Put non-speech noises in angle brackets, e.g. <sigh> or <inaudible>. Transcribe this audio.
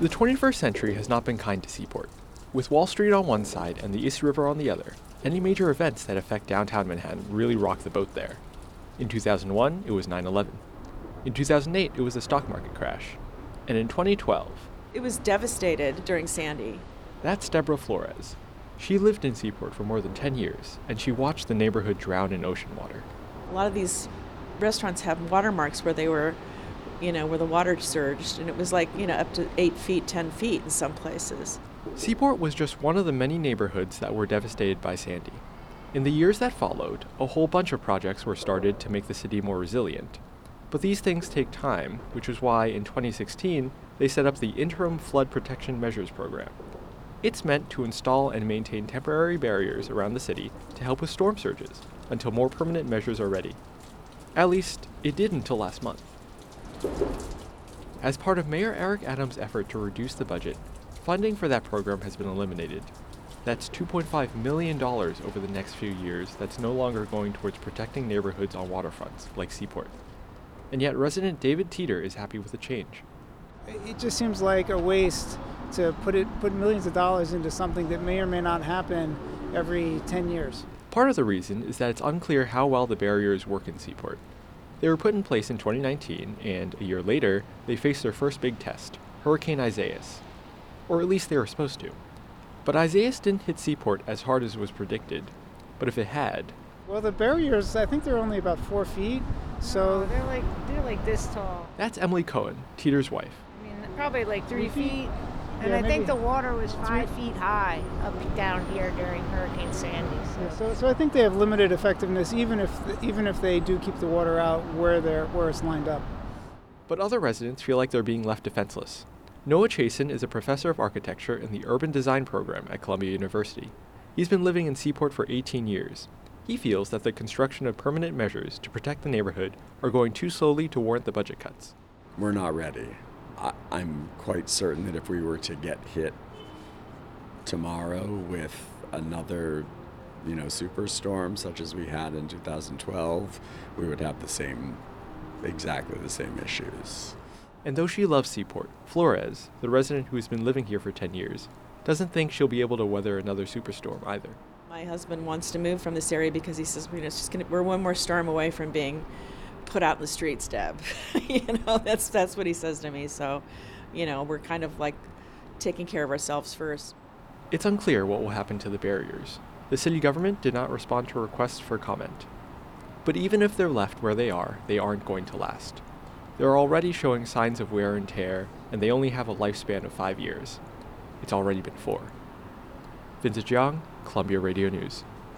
The 21st century has not been kind to Seaport. With Wall Street on one side and the East River on the other, any major events that affect downtown Manhattan really rock the boat there. In 2001, it was 9 11. In 2008, it was the stock market crash. And in 2012, It was devastated during Sandy. that's Deborah Flores. She lived in Seaport for more than 10 years, and she watched the neighborhood drown in ocean water. A lot of these restaurants have watermarks where they were, you know, where the water surged, and it was like, you know, up to eight feet, 10 feet in some places. Seaport was just one of the many neighborhoods that were devastated by Sandy. In the years that followed, a whole bunch of projects were started to make the city more resilient. But these things take time, which is why in 2016 they set up the Interim Flood Protection Measures Program. It's meant to install and maintain temporary barriers around the city to help with storm surges until more permanent measures are ready. At least, it did until last month. As part of Mayor Eric Adams' effort to reduce the budget, funding for that program has been eliminated. That's $2.5 million over the next few years that's no longer going towards protecting neighborhoods on waterfronts, like Seaport. And yet, resident David Teeter is happy with the change. It just seems like a waste to put it put millions of dollars into something that may or may not happen every 10 years. Part of the reason is that it's unclear how well the barriers work in Seaport. They were put in place in 2019, and a year later, they faced their first big test Hurricane Isaias. Or at least they were supposed to. But Isaias didn't hit Seaport as hard as was predicted. But if it had, Well, the barriers, I think they're only about four feet. So they're like they're like this tall. that's Emily Cohen, Teeter's wife. I mean, probably like three Three feet? feet. And Yeah, I think the water was five feet high up down here during Hurricane Sandy. So. Yeah, so, so I think they have limited effectiveness, even if even if they do keep the water out where they're where it's lined up. But other residents feel like they're being left defenseless. Noah Chasin is a professor of architecture in the urban design program at Columbia University. He's been living in Seaport for 18 years. He feels that the construction of permanent measures to protect the neighborhood are going too slowly to warrant the budget cuts. We're not ready. I, I'm quite certain that if we were to get hit tomorrow with another, you know, superstorm such as we had in 2012, we would have the same, exactly the same issues. And though she loves Seaport, Flores, the resident who's been living here for 10 years, doesn't think she'll be able to weather another superstorm either. My husband wants to move from this area because he says, you know, it's just gonna, we're one more storm away from being put out in the streets, Deb. <laughs> you know, that's that's what he says to me. So, you know, we're kind of like taking care of ourselves first. It's unclear what will happen to the barriers. The city government did not respond to requests for comment. But even if they're left where they are, they aren't going to last. They're already showing signs of wear and tear, and they only have a lifespan of five years. It's already been four. Vincent Jiang, Columbia Radio News.